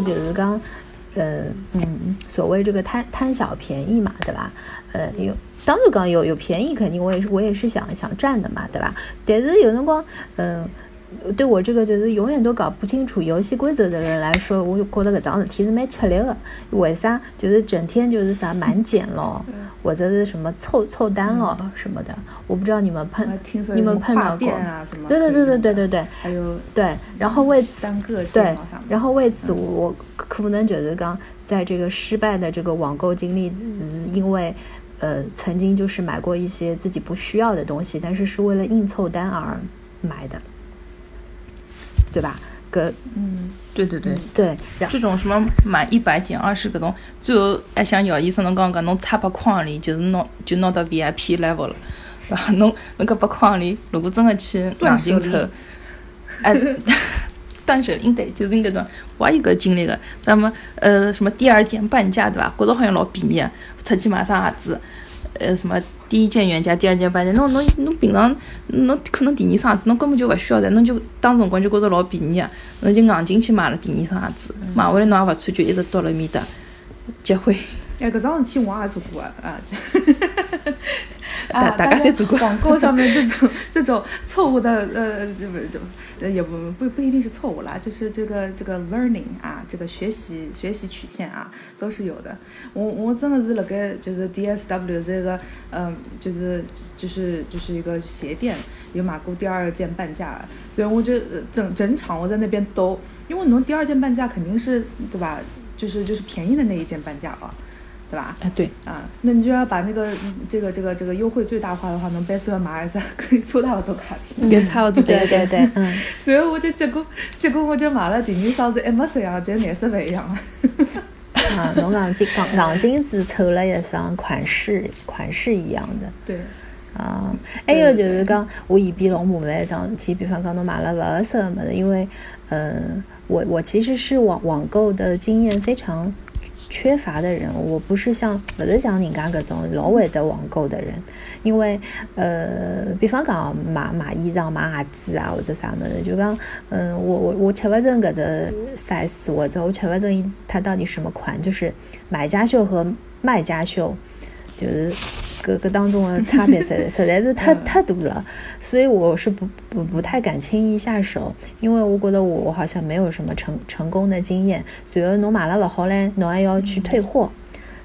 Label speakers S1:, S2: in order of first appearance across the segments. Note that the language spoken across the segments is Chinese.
S1: 就是讲，呃，嗯，所谓这个贪贪小便宜嘛，对吧？呃，有当然刚有有便宜，肯定我也是我也是想想占的嘛，对吧？但是有辰光，嗯。对我这个就是永远都搞不清楚游戏规则的人来说，我就觉得搿桩事体是蛮吃力的。为啥？就是整天就是啥满减咯，或者是什么凑凑单咯什么的。我不知道你们碰你们碰到过？对对对对对对对。
S2: 还有
S1: 对，然后为此
S2: 对，
S1: 然后为此我可能就是刚在这个失败的这个网购经历，是因为呃曾经就是买过一些自己不需要的东西，但是是为了硬凑单而买的。对吧？个
S3: 嗯，对对对
S1: 对，
S3: 这种什么满一百减二十搿种，最后还想姚医生侬讲讲，侬插把框里就是拿就拿到 VIP level 了，对吧？侬侬搿把框里，如果真的去硬劲凑，哎，断舍离 对，就是搿种，我也有搿经历个。那么呃，什么第二件半价对吧？觉得好像老便宜，出去买双鞋子，呃，什么？第一件原价，第二件半价。侬侬侬平常侬可能第二双鞋子侬根本就勿需要的，侬就当辰光就觉着老便宜个，侬就硬劲去买了第二双鞋子，买回来侬也勿穿，就一直到了面搭结婚。
S2: 哎，搿桩事体我也做过啊，啊。
S3: 大大家在做过
S2: 网购上面这种这种错误的呃，这不就也不不不一定是错误啦，就是这个这个 learning 啊，这个学习学习曲线啊，都是有的。我我真的是辣盖就是 DSW 这个嗯，就是就是就是一个鞋店有买过第二件半价，所以我就整整场我在那边兜，因为侬第二件半价肯定是对吧？就是就是便宜的那一件半价了。对吧？
S3: 哎，对
S2: 啊，那你就要把那个这个这个这个优惠最大化的话，能被所有马儿子可以抽到多卡
S1: 片，别差不多，对对对，嗯。
S2: 随后我就结果结果我就买了第二双是 M 色样，就颜色不一样了。
S1: 啊，侬硬金硬硬金子抽了一双款式款式一样的。
S2: 对。
S1: 啊，还有就是讲我眼边老麻烦一桩事体，比方讲侬买了不合适的么子，因为嗯，我我其实是网网购的经验非常。缺乏的人，我不是像不是像人家搿种老会得网购的人，因为呃，比方讲买买衣裳、买鞋子啊，或者啥物事，就讲嗯，我我我吃勿准搿只 size，或者我吃勿准它到底什么款，就是买家秀和卖家秀，就是。各个当中的差别实实在是太太多了，所以我是不不不太敢轻易下手，因为我觉得我好像没有什么成成功的经验。随后侬买了不好嘞，侬还要去退货，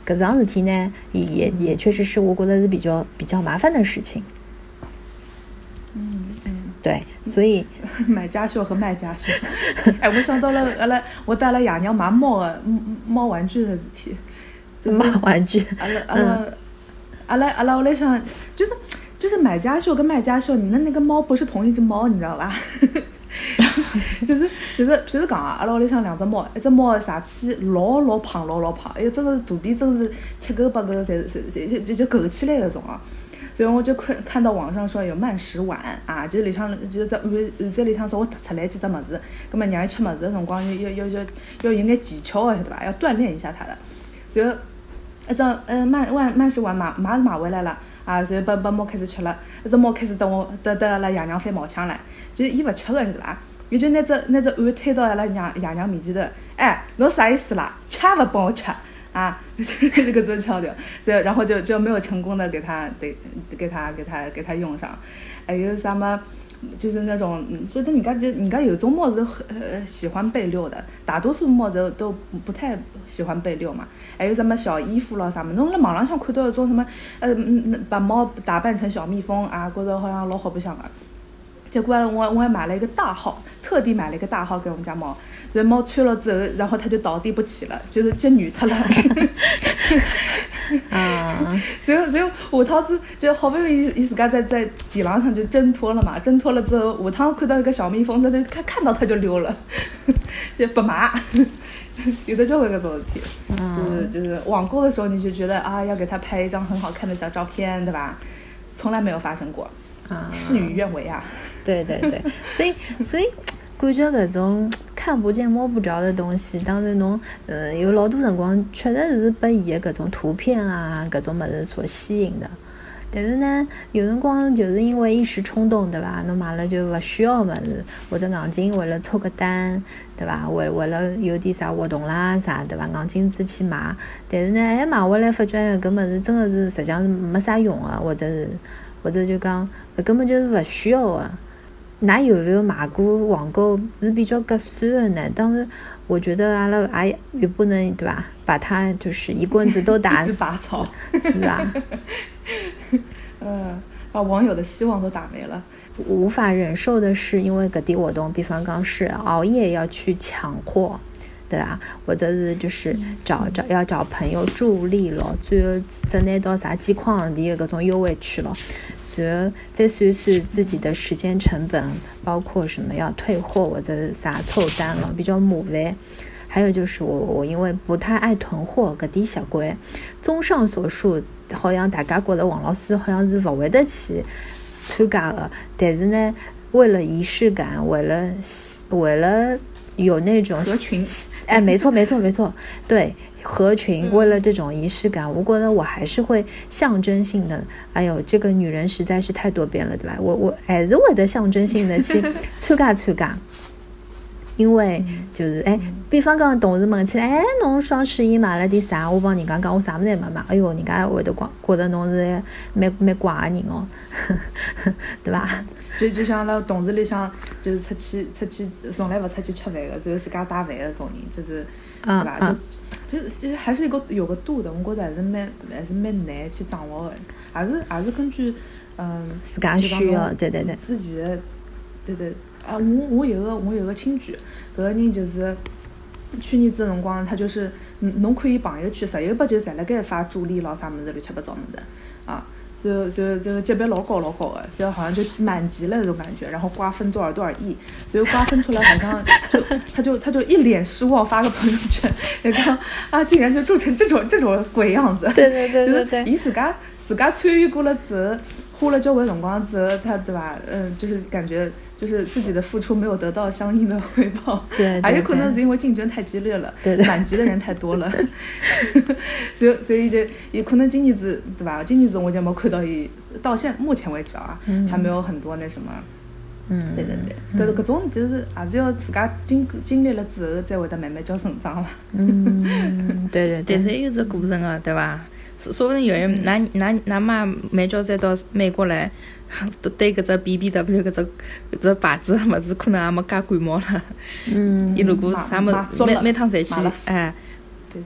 S1: 搿桩事体呢，也也确实是我觉得是比较比较麻烦的事情。
S2: 嗯嗯，
S1: 对，所以
S2: 买家秀和卖家秀，哎，我想到了阿拉我带了爷娘买猫的猫玩具的事体，
S1: 猫玩具，
S2: 阿拉阿拉。阿拉阿拉屋里向就是就是买家秀跟卖家秀，你的那个猫不是同一只猫，你知道吧？就 是就是，譬如讲啊，阿拉屋里向两只猫，一只猫上去老老胖老老胖，哎哟，真个是肚皮真是七狗八狗，侪是侪就就就狗起来那种啊。所以我就看看到网上说有慢食碗啊，就里向就是在碗碗在里向稍微凸出来几只物事，葛末让伊吃物事的辰光要要要要有眼技巧的，晓得伐？要锻炼一下它的。然后。一只嗯慢慢慢食碗买买是买回来了啊，然后把把猫开始吃了，一只猫开始等我等等阿拉爷娘翻毛腔了，就是伊勿吃个，晓得伐？伊就拿只拿只碗推到阿拉娘爷娘面前头，哎，侬啥意思啦？吃也勿帮我吃啊？这个种腔调，然然后就就没有成功的给他给给他给他给他用上，还有啥么？就是那种，嗯就是人家就人家有种猫是很呃喜欢被遛的，大多数猫都都不太喜欢被遛嘛。还有什么小衣服咯啥么？侬辣网浪向看到一种什么，呃，把猫打扮成小蜜蜂啊，觉着好像老好白相个。结果我我还买了一个大号，特地买了一个大号给我们家猫。这猫穿了之后，然后它就倒地不起了，就是接女特了。
S1: 啊！
S2: 所以所以下趟子就好不容易伊自家在在地浪上就挣脱了嘛，挣脱了之后，下趟看到一个小蜜蜂，它就看看到它就溜了，就不买。有的就会搿种事体，就是就是网购的时候，你就觉得啊，要给他拍一张很好看的小照片，对吧？从来没有发生过，事与愿违啊。
S1: 对对对，所以所以感觉搿种 看不见摸不着的东西，当然侬呃有老多辰光确实是被伊的搿种图片啊搿种物事所吸引的。但是呢，有辰光就是因为一时冲动，对伐？侬买了就勿需要物事，或者硬劲为了凑个单，对伐？为为了有点啥活动啦啥，对伐？硬劲子去买，但是呢，还买回来发觉搿物事真个是实际上是没啥用个，或者是或者就讲根本就是勿需要的。㑚有没有买过网购是比较合算的呢？当然我觉得阿拉也也不能对吧？把它就是一棍子都打死，是啊。
S2: 嗯，把网友的希望都打没了。
S1: 无法忍受的是，因为搿点活动，比方讲是熬夜要去抢货，对吧？或者是就是找找要找朋友助力咯，最后只拿到啥几块洋钿的搿种优惠券咯，然后再算算自己的时间成本，包括什么要退货或者啥凑单了，比较麻烦。还有就是我我因为不太爱囤货，搿点习惯。综上所述。好像大家觉得王老师好像是勿会得去参加的，但是呢，为了仪式感，为了为了有那种
S2: 合群，
S1: 哎，没错没错没错，对，合群，为了这种仪式感，我觉得我还是会象征性的。哎呦，这个女人实在是太多变了，对吧？我我还是会得象征性的去参加参加。因为就是哎，比方讲同事问起来，哎，侬双十一买了点啥？我帮人家讲，我啥么子也没买。哎哟，人家会得光觉得侬是蛮蛮怪个人哦，对伐？
S2: 就就像拉同事里向，就是出去出去，从来勿出去吃饭个，只有自家带饭个种人，就是对伐？就就其实还是一个有个度的，我觉着还是蛮还是蛮难去掌握个，还是还是根据嗯
S1: 自家需要，对对对，
S2: 自己的对对。啊，我我有个我有个亲戚，搿个人就是去年子辰光，他就是侬看伊朋友圈十有八九侪辣盖发助力咾啥物事乱七八糟物事啊，然后然后这个级别老高老高的，就好像就满级了那种感觉，然后瓜分多少多少亿，所以瓜分出来好像就他就他就一脸失望发个朋友圈，那个啊竟然就做成这种这种鬼样子，
S1: 对对对对对，
S2: 伊自家自家参与过了之后，花了交关辰光之后，他对吧？嗯，就是感觉。就是自己的付出没有得到相应的回报，
S1: 对，
S2: 还有 可能是因为竞争太激烈了，
S1: 对
S2: 满级的人太多了，所以所以就也可能今年子对吧？今年子我就没看到伊，到现目前为止啊，还没有很多那什么，
S1: 嗯，
S2: 对对对，但是搿种就是还是要自家经经历了之后，才会得慢慢叫成长了，
S1: 嗯，对对对，
S3: 但是有这过程啊，对吧？说不定有人拿拿拿妈买交再到美国来。对搿只 B B W 搿只搿只牌子物事，可能也没介感冒了。
S1: 嗯。
S3: 伊如果啥物事每每趟侪去，哎，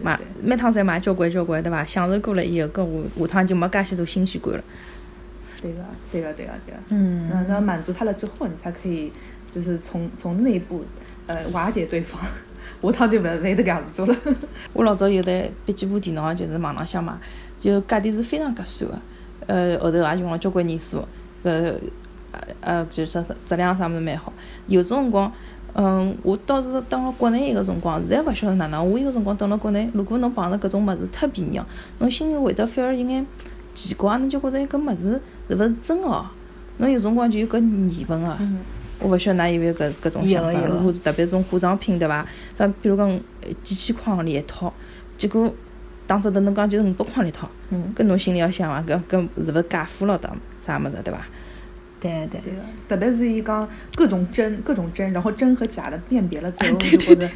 S2: 买
S3: 每趟侪买交关交关，对伐？享受过了以后，搿下下趟就没介许多新鲜感了。
S2: 对个，对个，对个，对个。嗯。那那满足他了之后，你才可以就是从从内部呃瓦解对方，下趟就勿勿会得搿样子做了。
S3: 我老早有台笔记本电脑，就是网浪向买，就价钿是非常合算个，呃，后头也用了交关年数。搿呃，就是质质量啥物事蛮好。有种辰光，嗯，我倒是等了国内一个辰光，现在勿晓得哪能。我有辰光等了国内，如果侬碰着搿种物事太便宜哦，侬心里会得反而有眼奇怪，侬就觉着搿物事是勿是真哦？侬有辰光就有搿疑问个。我勿晓得㑚有没有搿搿种想法？如果特别种化妆品对伐？像比如讲几千块行钿一套，结果当着的侬讲就是五百块钿一套，搿侬心里要想伐？搿搿是勿是假货咯？当啥物事对伐？
S1: 对对，
S2: 特别是伊讲各种真，各种真，然后真和假的辨别了之后，就觉得，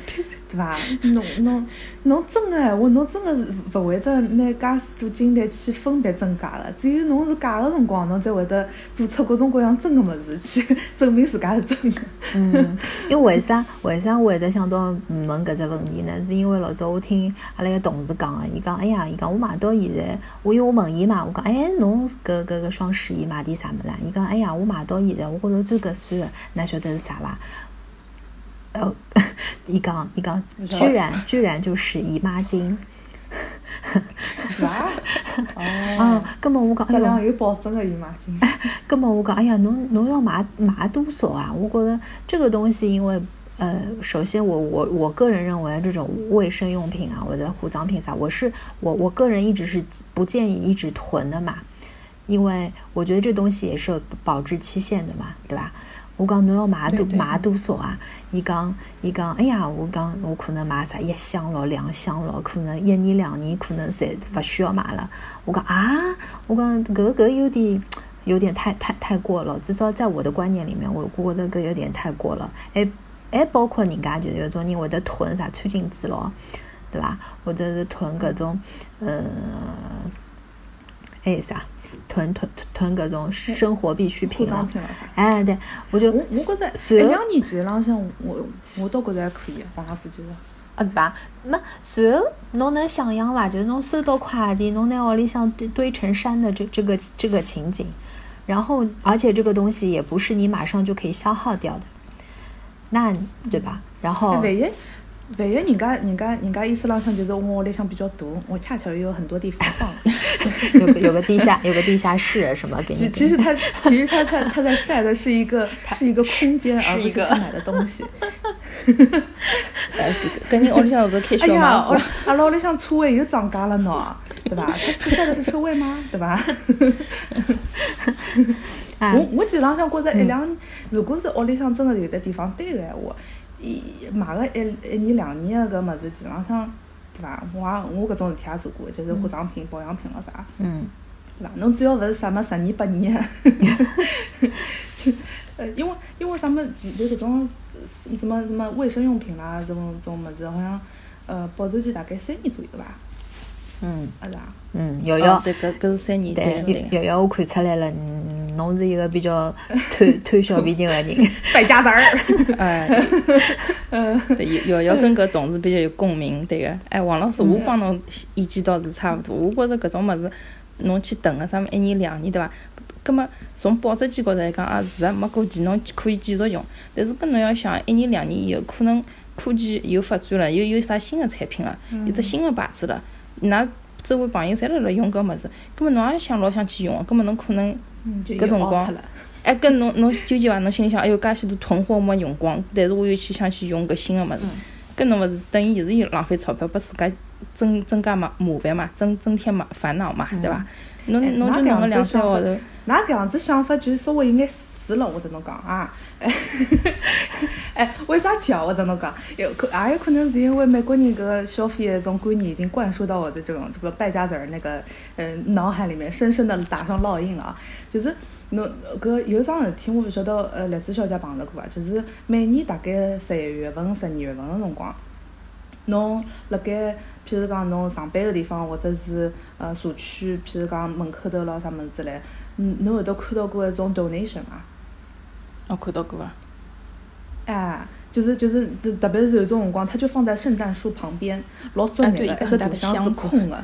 S2: 对伐？侬侬侬真个话，侬真个勿会得拿介许多精力去分别真假个。只有侬是假个辰光，侬才会得做出各种各样真个物事去 证明自家是真个。
S1: 嗯，因为为啥为啥会得想到问搿只问题呢？是因为老早我听阿拉个同事讲个，伊讲，哎呀，伊讲我买到现在，我因为我问伊嘛，我讲，哎，侬搿搿个双十一买点啥物事？伊讲，哎呀。我买到现在，我觉着最合算的，㑚晓得是啥伐？呃，一缸一缸，居然居然就是姨妈巾。
S2: 啥？
S1: 哦，根本我讲，哎
S2: 呀，有保证的姨妈巾。
S1: 根本我讲，哎呀，侬侬要买买多少啊？我觉得这个东西，因为呃，首先我我我个人认为，这种卫生用品啊，或者护脏品啥，我是我我个人一直是不建议一直囤的嘛。因为我觉得这东西也是有保质期限的嘛，对吧？我讲侬要买多买多少啊？伊讲伊讲，哎呀，我讲我可能买啥一箱咯、两箱咯，可能一年两年可能侪勿需要买了。我讲啊，我讲搿搿有点有点太太太过了，至少在我的观念里面，我我觉得搿有点太过了。还还包括人家就是有种人会得囤啥餐巾纸咯，对伐？或者是囤搿种呃。还有啥？囤囤囤搿种生活必需品了，
S2: 妆品了啥？
S1: 哎，对，我就
S2: 我我觉着
S1: 随后
S2: 一两年前浪向我我倒觉着还可以，房上司机了。
S1: 啊是吧？那随后侬能想象伐？就是侬收到快递，侬拿屋里向堆堆成山的这这个这个情景，然后而且这个东西也不是你马上就可以消耗掉的，那对吧？然后
S2: 万一万一人家人家人家意思浪向就是我屋里向比较大，我恰巧也有很多地方放。
S1: 有个有个地下有个地下室什么给你
S2: 其其实他 其实他在他在晒的是一个 是一个空间，而不是他买的东西。
S3: 呃，搿搿人屋里向是不是开小
S2: 哎呀，
S3: 卖部？
S2: 我阿拉屋里向车位又涨价了呢，对吧？他是晒的是车位吗？对吧？
S1: 啊
S2: 我我基本上觉着一两，如果是屋里向真的有的地方堆个闲话，一买个一一年两年的搿物事，基本上对伐？我也我搿种事体也做过，就是化妆品、保养品了啥，
S1: 嗯
S2: 对伐？侬只要勿是啥么十年八年的，就呃，因为因为啥么其就搿种呃什么什么卫生用品啦，这种这种物事，好像呃保质期大概三年左右伐？
S1: 嗯
S2: 啊是伐？
S1: 嗯，瑶瑶，
S3: 对，搿搿是三年，对
S1: 对
S3: 对
S1: 瑶瑶我看出来了，侬是一个比较贪贪小便宜的人。
S2: 败家子儿。
S3: 哎，对，瑶瑶跟搿同事比较有共鸣，对个。哎，王老师，我帮侬意见倒是差勿多。我觉着搿种物事，侬去囤个啥物一年两年，对伐？葛末从保质期高头来讲，啊是啊，没过期侬可以继续用。但是搿侬要想，一年两年以后，可能科技又发展了，又有啥新的产品了，有只新的牌子了，㑚周围朋友侪辣辣用搿物事，葛末侬也想老想去用，葛末侬可能。搿辰光
S2: 了。
S3: 哎，跟侬侬纠结伐？侬心里想，哎哟，介许多囤货没用光，但是我又去想去用搿新个物事，搿侬勿是等于就是又浪费钞票，拨自家增增加麻麻烦嘛，增增添麻烦恼嘛，对伐？
S2: 哎
S3: 侬侬就弄个两三个号头，
S2: 㑚搿样子想法就稍微有眼是了，我跟侬讲啊。哎，为啥体啊？我跟侬讲，有可也有可能是因为美国人搿个消费的这种观念已经灌输到我的这种这个败家子儿那个呃脑海里面，深深的打上烙印了啊。就是侬搿有桩事体，我勿晓得呃栗子小姐碰着过伐？就是每年大概十一月份、十二月份个辰光，侬辣盖譬如讲侬上班个地方，或者是呃社区，譬如讲门口头咾啥物事之类，嗯，侬会得看到过一种 donation 伐？
S3: 我看到过啊。
S2: 哎，就是就是，特特别是有种辰光，它就放在圣诞树旁边，老专
S3: 啊
S2: 业的，一只
S3: 大
S2: 大箱子空的。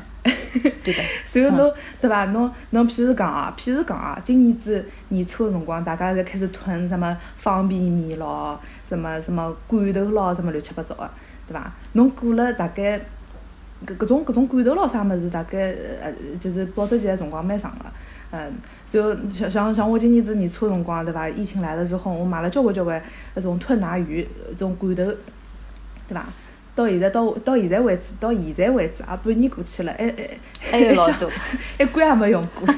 S3: 对的，
S2: 随后侬对伐？侬侬譬如讲啊，譬如讲啊，今年子年初个辰光，大家侪开始囤什么方便面咯，什么什么罐头咯，什么乱七八糟个，对伐？侬过了大概搿搿种搿种罐头咯啥物事，大概呃就是保质期个辰光蛮长个。嗯，然后像像像我今年子年初个辰光，对伐？疫情来了之后，我买了交关交关搿种吞拿鱼，这种罐头，对伐？到现在到到现在为止，到现在为止啊，半年过去了，还还
S1: 还有老多，
S2: 一罐也没用过，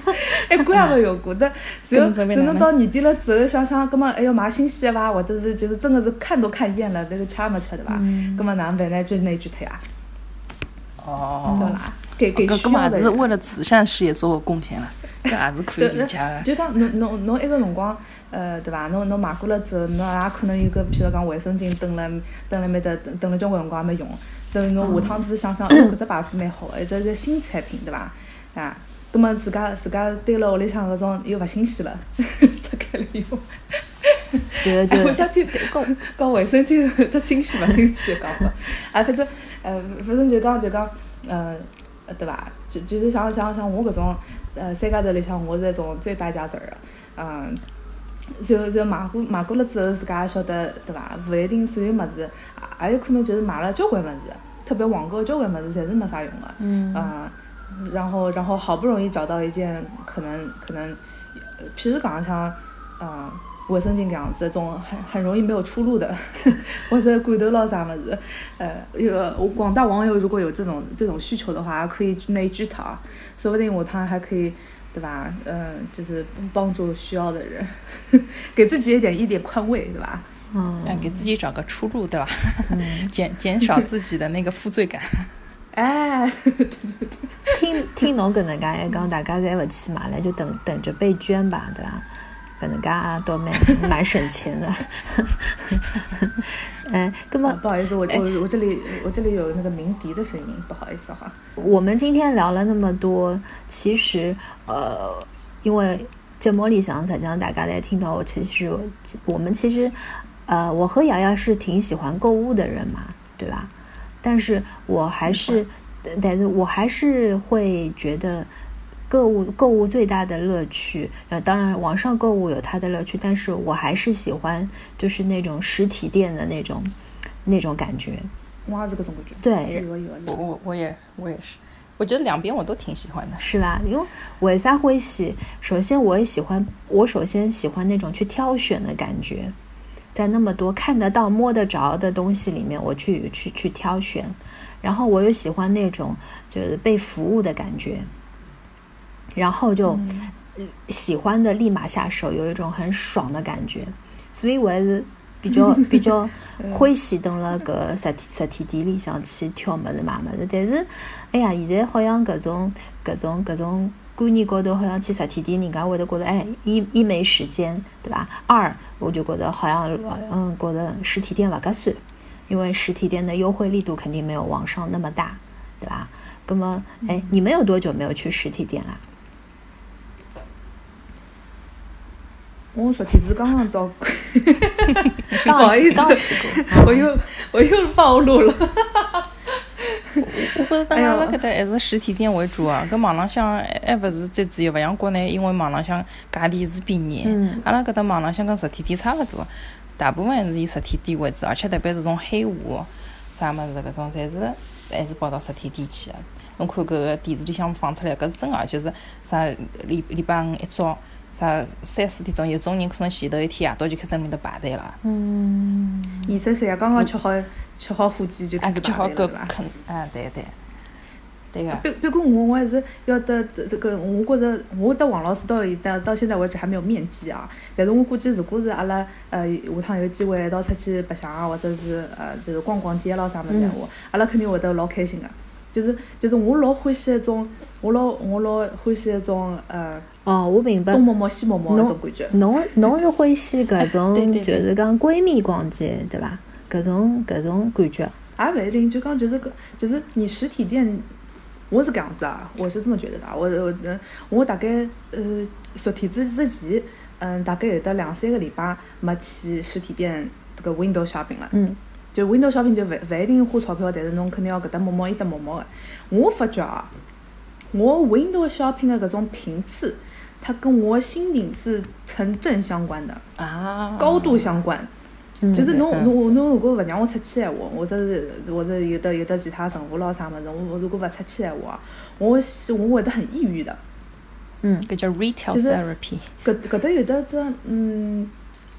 S2: 一罐也没用过。但然后
S3: 跟准备哪能
S2: 到年底了之后，想想，葛么还要买新鲜的伐？或者是就是真的是看都看厌了，那个吃也没吃对伐？葛么哪能办呢？就是拿一句退啊，
S3: 哦
S2: 懂啦？给给
S3: 搿
S2: 需要的人
S3: 搿么也是。为了慈善事业做个贡献了，搿也是可以理解个。
S2: 就讲侬侬侬一个辰光，呃，对伐？侬侬买过了之后，侬也可能有个，譬如讲卫生巾蹲了蹲了埃面搭蹲蹲了交关辰光也没用。等侬下趟子想想，哦，搿只牌子蛮好，一只是新产品，对伐？啊，葛末自家自家堆辣屋里向搿种又勿新鲜了，拆开来用。
S1: 就
S2: 哎，我想听讲讲卫生巾 它新鲜勿新鲜讲法，啊，反正呃，反正就讲就讲，呃，呃对伐？就就是像像像我搿种呃三家头里向，我是一种最败家子儿的，嗯。然后，然后买过买过了之后，自家也晓得，对伐？勿一定所有物事，也也有可能就是买了交关物事，特别网购交关物事，侪是没啥用的。
S1: 嗯
S2: 嗯，然后然后好不容易找到一件可能可能，呃譬如讲像，嗯，卫生巾搿样子，这种很很容易没有出路的，或者罐头咯啥么子，呃，有我广大网友如果有这种这种需求的话，可以拿一句它啊，说不定我他还可以，对对吧？嗯，就是帮助需要的人，给自己一点一点宽慰，对吧？
S1: 嗯，
S3: 给自己找个出路，对吧？减减少自己的那个负罪感。
S2: 哎，
S1: 听听侬搿能介一讲，大家侪勿去买了，就等等着被捐吧，对吧？搿能介倒蛮蛮省钱的。嗯，那么
S2: 不好意思，我我我这里我这里有那个鸣笛的声音，不好意思哈。
S1: 我们今天聊了那么多，其实呃，因为节目里向实际上大家在听到我，其实我们其实呃，我和瑶瑶是挺喜欢购物的人嘛，对吧？但是我还是，但是我还是会觉得。购物购物最大的乐趣，呃，当然网上购物有它的乐趣，但是我还是喜欢就是那种实体店的那种那种感觉。
S2: 我也是这种感觉。
S1: 对，
S3: 我我我也我也是，我觉得两边我都挺喜欢的。
S1: 是吧？因为为啥会喜？首先我也喜欢，我首先喜欢那种去挑选的感觉，在那么多看得到摸得着的东西里面，我去去去挑选，然后我又喜欢那种就是被服务的感觉。然后就喜欢的立马下手，有一种很爽的感觉，所以我还是比较 比较欢喜等了个实体实体店里向去挑么子买么子。但是，哎呀，现在好像各种各种各种观念高头，好像去实体店，人家会得觉得，哎，一一没时间，对吧？二，我就觉得好像，嗯，觉得实体店勿合算，因为实体店的优惠力度肯定没有网上那么大，对吧？那么，哎，你们有多久没有去实体店了？
S2: 我昨天是刚刚到，不好意思，我又我又暴露了。
S3: 我觉得阿拉搿搭还是实体店为主啊，搿网浪向还勿是最主要，勿像国内，因为网浪向价钿是便宜。阿拉搿搭网浪向跟实体店差勿多，大部分还是以实体店为主，而且特别是种黑五啥物事搿种，侪是还是跑到实体店去个。侬看搿个电视里向放出来，搿是真个，就是啥礼礼拜五一早。啥三四点钟，有种人可能前头一天夜到就开始在面搭排队了。
S1: 嗯。
S2: 二三三刚刚吃好吃好火鸡就开始排队
S3: 了，肯啊对对，对个。
S2: 别别过我我还是要得这个，我觉着我得王老师到到到现在为止还没有面基啊。但是我估计如果是阿拉呃下趟有机会一道出去白相啊，或者是呃就是逛逛街咯啥物事话，阿拉肯定会得老开心个。就是就是我老欢喜一种，我老我老欢喜一种呃。
S1: 哦，我明白。
S2: 东摸摸西摸摸那种感觉。
S1: 侬侬是欢喜搿种，就是讲闺蜜逛街，对伐？搿种搿种感觉。
S2: 也勿一定，就讲就是搿，就是你实体店，我是搿样子啊，我是这么觉得的。我我嗯，我大概呃，昨天子之前，嗯，大概有得两三个礼拜没去实体店这个 window shopping 了。
S1: 嗯。
S2: 就 window shopping 就勿勿一定花钞票，但是侬肯定要搿搭摸摸，伊搭摸摸个。我发觉啊，我 window shopping 的搿种频次。它跟我心情是成正相关的
S3: 啊，
S2: 高度相关。就是侬侬侬如果勿让我出去闲话，或者是或者有的有的其他任务咯啥物事，我我如果勿出去闲话，我我会得很抑郁的。
S3: 嗯，搿叫 retail therapy。
S2: 搿搿搭有的只嗯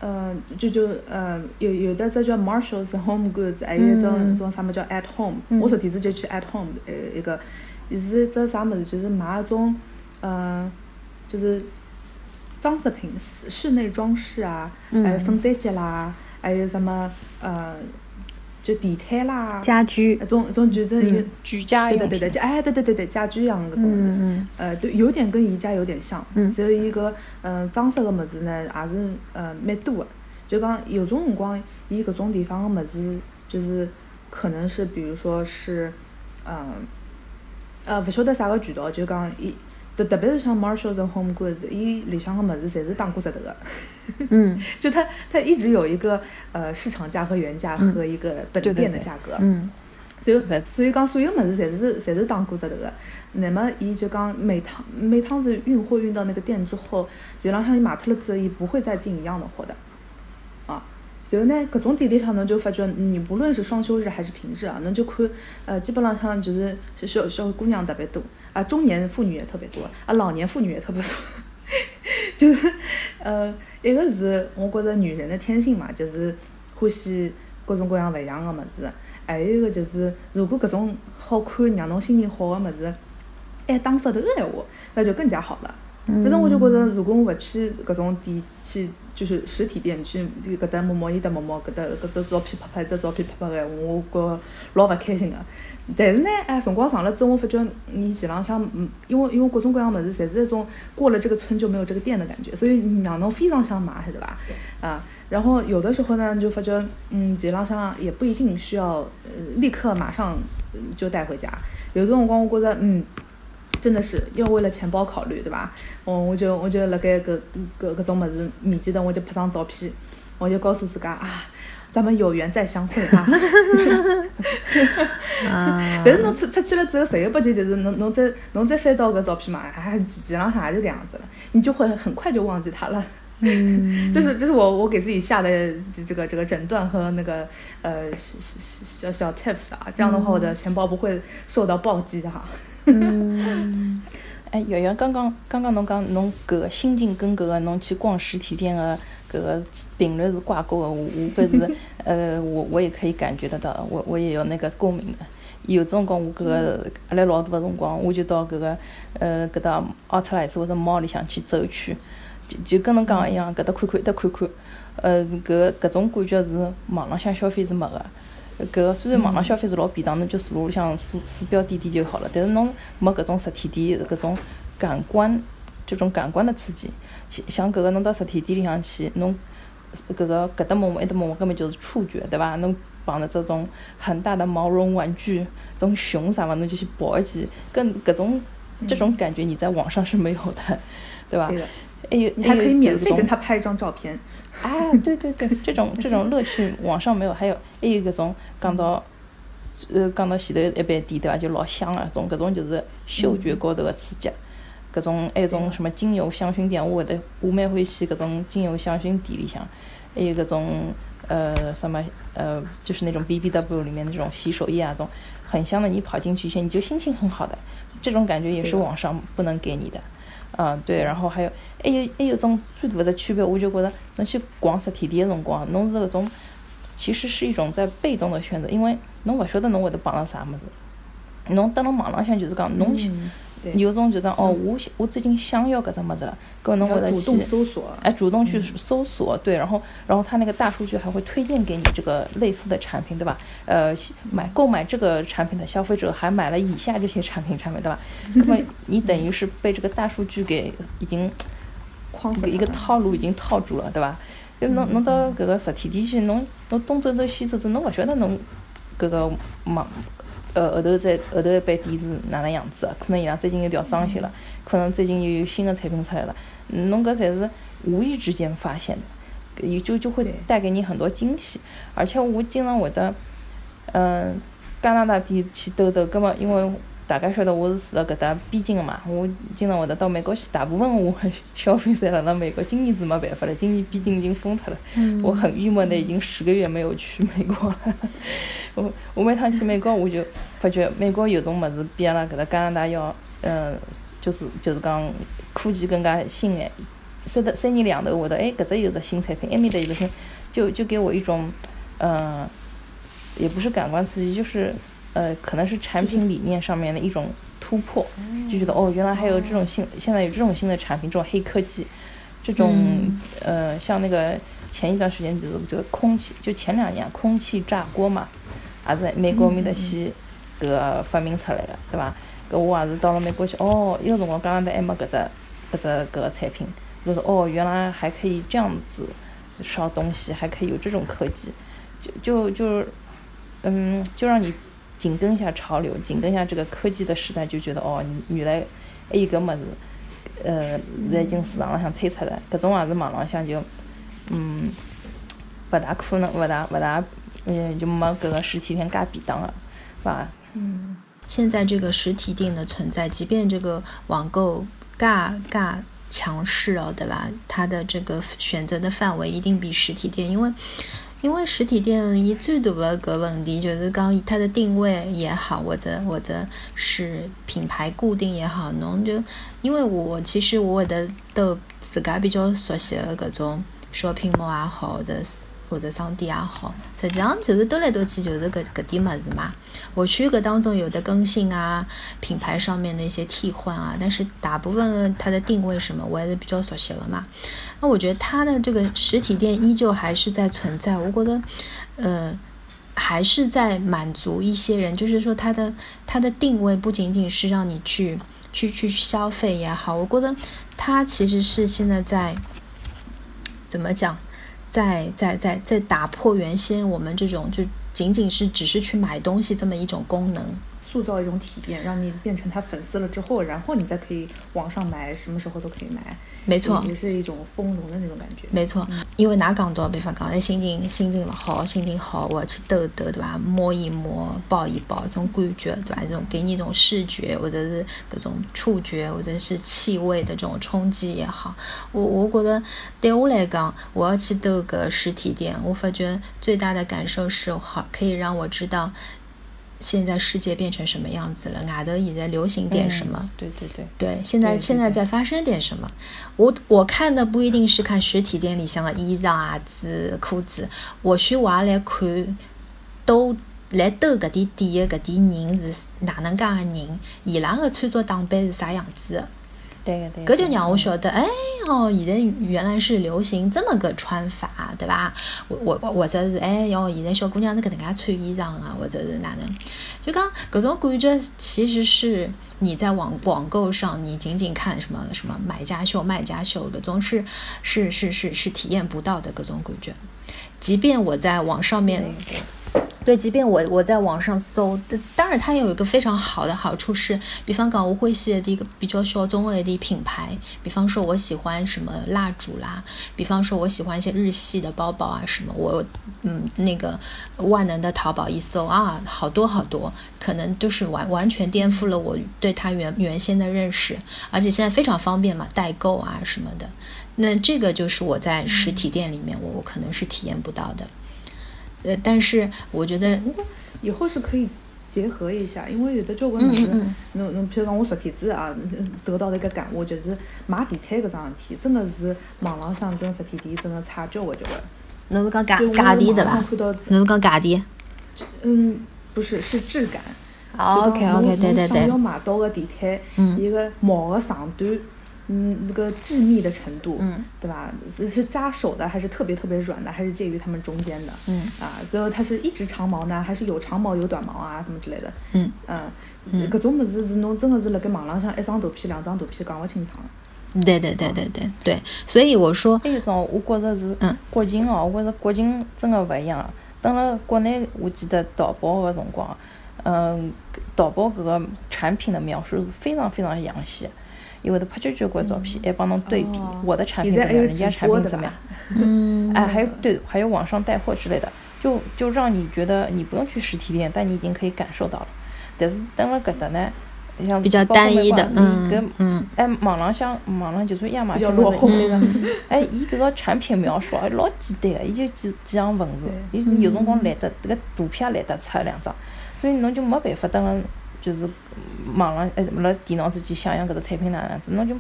S2: 呃就就呃有有的只叫 Marshalls Home Goods，还有一种种啥物叫 At Home。我昨天子就去 At Home，呃一个是只啥物事，就是买一种嗯。就是装饰品、室室内装饰啊，还有圣诞节啦，还有什么呃，就地毯啦，
S1: 家居，
S2: 那种种就是一个
S3: 居家
S2: 用对对对，哎，对对对对，家居样搿种，呃，对，有点跟宜家有点像，只有一个嗯，装饰个物事呢，也是呃蛮多个，就讲有种辰光，伊搿种地方个物事，就是可能是比如说是，嗯，呃，勿晓得啥个渠道，就讲伊。特别是像 Marshalls and Home Goods，伊里向个物事侪是打过折头个。
S1: 嗯。
S2: 就它它一直有一个呃市场价和原价和一个本店的价格。
S1: 嗯。
S2: 所以所以讲所有物事侪是侪是打过折头个。那么伊就讲每趟每趟子运货运到那个店之后，就浪向伊买脱了之后，伊不会再进一样的货的。啊。然后呢，搿种店里向侬就发觉，你不论是双休日还是平日啊，侬就看呃基本浪向就是小小姑娘特别多。啊，中年妇女也特别多，啊，老年妇女也特别多，就是，呃，一个是我觉着女人的天性嘛，就是欢喜各种各样勿一样的物事，还有一个就是，如果搿种好看让侬心情好的物事，还打折头的闲话，那就更加好了，反正我就觉着，如果我勿去搿种店去，就是实体店去搿搭摸摸伊搭摸摸，搿搭搿只照片拍拍，搿照片拍拍个，我觉老勿开心个。但是呢，哎，辰光长了之后，我发觉你前浪向，嗯，因为因为各种各样物事，侪是一种过了这个村就没有这个店的感觉，所以让侬非常想买，晓得伐？啊，然后有的时候呢，就发觉，嗯，前浪向也不一定需要，呃，立刻马上就带回家。有的辰光，我觉着，嗯，真的是要为了钱包考虑，对吧？哦，我就我就辣盖搿搿搿种物事面前头，我就拍张照片，我就告诉自家啊。咱们有缘再相会哈，
S1: 啊！
S2: 但是侬出出去了之后，十有八九就是侬侬再侬再翻到搿照片嘛，还基基上也就搿样子了，你就会很快就忘记它了。
S1: 嗯，
S2: 这是这是我我给自己下的这个这个诊断和那个呃小小小 tips 啊，这样的话我的钱包不会受到暴击哈。
S1: 嗯，
S3: 哎，圆圆刚刚刚刚侬讲侬搿个心情跟搿个侬去逛实体店的。搿个频率是挂钩的，我我搿是呃，我我也可以感觉得到，我我也有那个共鸣的。有辰光我搿个压力老大个辰光，我就到搿个呃搿搭奥特莱斯或者猫里向去走圈，就就跟侬讲一样，搿搭看看，搭看看，呃搿搿种感觉是网浪向消费是没个。搿个虽然网浪消费是老便当，侬就坐里向鼠鼠标点点就好了，但是侬没搿种实体店搿种感官，这种感官的刺激。像搿个侬到实体店里向去，侬搿个搿搭摸摸，埃搭摸摸，根本就是触觉，对伐？侬碰着这种很大的毛绒玩具，种熊啥么，侬就去抱一记，跟搿种这种感觉你在网上是没有的，对吧？还有
S2: 你还可以免费跟他拍一张照片。
S3: 啊，对对对，这种这种乐趣网上没有。还有还有搿种讲到呃讲到前头一般点对伐？就老香啊，种搿种就是嗅觉高头的刺激。搿种还有种什么精油香薰店，我会得我蛮欢喜搿种精油香薰店里向，还有搿种呃什么呃就是那种 B B W 里面那种洗手液啊，种很香的，你跑进去一下你就心情很好的，这种感觉也是网上不能给你的，嗯对，然后还有还有还有种最大的区别，我就觉得侬去逛实体店的辰光，侬是搿种其实是一种在被动的选择，因为侬勿晓得侬会得碰到啥物事，侬登了网浪向就是讲侬。有种就讲哦，我我最近想要搿只物事了，搿侬会得去，哎，主动去搜索，对，然后然后他那个大数据还会推荐给你这个类似的产品，对吧？呃，买购买这个产品的消费者还买了以下这些产品产品，对吧？那么你等于是被这个大数据给已经 框一个套路已经套住了，对吧？侬侬到搿个实体店去，侬侬东走走西走走，侬勿晓得侬搿个网。呃，后头再后头一班店是哪能样子啊？可能伊拉最近又调装修了，可能最近又有新的产品出来了。侬搿侪是无意之间发现的，也就就会带给你很多惊喜。而且我经常会得，嗯，加拿大店去兜兜，葛末因为大家晓得我是住辣搿搭边境个嘛，我经常会得到美国去。大部分我消费侪辣辣美国，今年是没办法了，今年边境已经封脱了。我很郁闷的，已经十个月没有去美国了。我我每趟去美国，我就发觉美国有种物事比阿拉搿搭加拿大要，嗯，就是就是讲科技更加新眼。三的三年两头会得，哎，搿只有只新产品，埃面搭有只新，就就给我一种，嗯，也不是感官刺激，就是呃，可能是产品理念上面的一种突破，就觉得哦，原来还有这种新，现在有这种新的产品，这种黑科技，这种呃，像那个前一段时间就是这个空气，就前两年空气炸锅嘛。也是美国面搭先搿个发明出来的，对吧？搿我也是到了美国去，哦，有辰光加拿大还没搿只搿只搿个产品，就是哦，原来还可以这样子烧东西，还可以有这种科技，就就就嗯，就让你紧跟下潮流，紧跟下这个科技的时代，就觉得哦，原来还有搿物事，呃，在已经市场浪向推出来，搿种也是网浪向就嗯，勿大可能，勿大勿大。嗯，就没搿个实体店介便当了，是吧？
S1: 嗯，现在这个实体店的存在，即便这个网购介介强势哦，对吧？它的这个选择的范围一定比实体店，因为因为实体店伊最大的个问题就是讲伊它的定位也好，或者或者是品牌固定也好，侬就因为我其实我会得都自家比较熟悉的搿种 shopping mall 也好，或者。或者商店也好，实际上就是兜来兜去就是搿搿点物事嘛。或许搿当中有的更新啊，品牌上面的一些替换啊，但是大部分它的定位什么，我还是比较熟悉的嘛。那我觉得它的这个实体店依旧还是在存在，我觉得，呃。还是在满足一些人，就是说它的它的定位不仅仅是让你去去去消费也好，我觉得它其实是现在在怎么讲，在在在在打破原先我们这种就仅仅是只是去买东西这么一种功能。
S2: 塑造一种体验，让你变成他粉丝了之后，然后你再可以网上买，什么时候都可以买。
S1: 没错，
S2: 也是一种丰容的那种感觉。
S1: 没错，因为哪讲到，比方讲，哎，心情心情不好，心情好，我要去抖抖，对吧？摸一摸，抱一抱，这种感觉，对吧？这种给你一种视觉或者是各种触觉或者是气味的这种冲击也好，我我觉得对我来讲，我要去抖个实体店，我发觉最大的感受是好，可以让我知道。现在世界变成什么样子了？外头也在流行点什么？
S3: 对对对，
S1: 对，现在现在在发生点什么？我我看的不一定是看实体店里向的衣裳啊、子裤子，或许我也来看，都来兜搿点店的搿点人是哪能介的人，伊拉的穿着打扮是啥样子的？
S3: 对对，
S1: 搿就让我晓得，哎哦，现在原来是流行这么个穿法，对吧？我我或者是哎哟，现在小姑娘是搿能介穿衣裳啊，或者是哪能？就讲搿种感觉，其实是你在网网购上，你仅仅看什么什么买家秀、卖家秀，搿种是是是是是体验不到的搿种感觉。即便我在网上面。对，即便我我在网上搜，当然它有一个非常好的好处是，比方讲我会写的一个比较小众的的品牌，比方说我喜欢什么蜡烛啦，比方说我喜欢一些日系的包包啊什么，我嗯那个万能的淘宝一搜啊，好多好多，可能就是完完全颠覆了我对它原原先的认识，而且现在非常方便嘛，代购啊什么的，那这个就是我在实体店里面我我可能是体验不到的。呃，但是我觉得
S2: 以后是可以结合一下，因为有的交关物事，侬侬，譬如讲我昨天子啊，得到的一个感悟就是，买地摊搿桩事体，真的是网浪向跟实体店真的差交关交关。
S1: 侬是讲价价钿对伐？侬是讲价钿？
S2: 嗯，不是，是质感。
S1: OK OK，对对对。
S2: 想要买到个地摊，一个毛的长短。嗯，那个致密的程度，
S1: 嗯，
S2: 对吧？是扎手的，还是特别特别软的，还是介于它们中间的？
S1: 嗯，
S2: 啊，最后它是一直长毛呢，还是有长毛有短毛啊，什么之类的？
S1: 嗯，
S2: 嗯，搿种物事是侬真的是辣盖网浪向一张图片、两张图片讲勿清爽
S1: 的。对对对对对对，所以我说，
S3: 还有种我觉着是，嗯，国情哦，我觉着国情真的勿一样。等了国内，我记得淘宝个辰光，嗯，淘宝搿个产品的描述是非常非常详细。因为他拍交交关照片，还帮侬对比我的产品怎么样，人家产品怎么样？
S1: 嗯，
S3: 哎，还有对，还有网上带货之类的，就就让你觉得你不用去实体店，但你已经可以感受到了。但是等了搿搭呢，像
S1: 比较单一的，
S3: 嗯嗯，哎，网浪向网浪就算亚马逊或者那个，哎，伊搿个产品描述还老简单个，伊就几几行文字，伊有辰光懒得迭个图片懒得出两张，所以侬就没办法等了。就是网上哎，辣电脑自己想象搿只产品哪样子，侬就